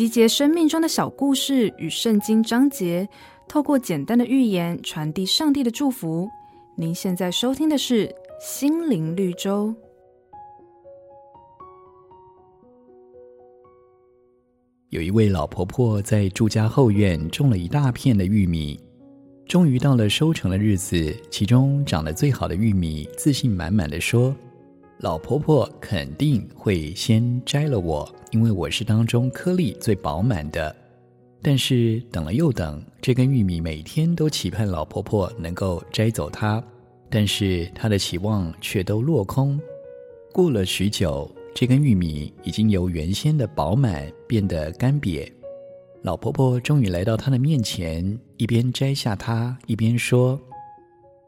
集结生命中的小故事与圣经章节，透过简单的寓言传递上帝的祝福。您现在收听的是《心灵绿洲》。有一位老婆婆在住家后院种了一大片的玉米，终于到了收成的日子，其中长得最好的玉米，自信满满地说：“老婆婆肯定会先摘了我。”因为我是当中颗粒最饱满的，但是等了又等，这根玉米每天都期盼老婆婆能够摘走它，但是她的期望却都落空。过了许久，这根玉米已经由原先的饱满变得干瘪。老婆婆终于来到她的面前，一边摘下它，一边说：“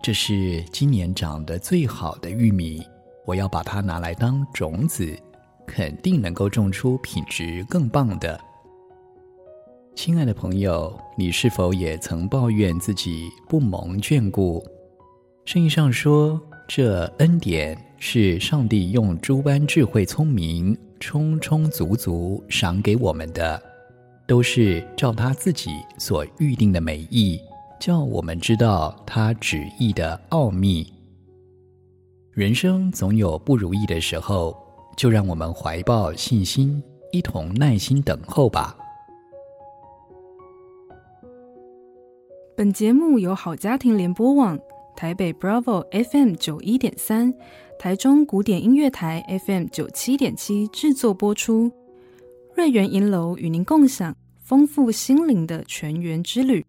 这是今年长得最好的玉米，我要把它拿来当种子。”肯定能够种出品质更棒的。亲爱的朋友，你是否也曾抱怨自己不蒙眷顾？圣经上说，这恩典是上帝用诸般智慧聪明，充充足足赏给我们的，都是照他自己所预定的美意，叫我们知道他旨意的奥秘。人生总有不如意的时候。就让我们怀抱信心，一同耐心等候吧。本节目由好家庭联播网、台北 Bravo FM 九一点三、台中古典音乐台 FM 九七点七制作播出。瑞源银楼与您共享丰富心灵的全员之旅。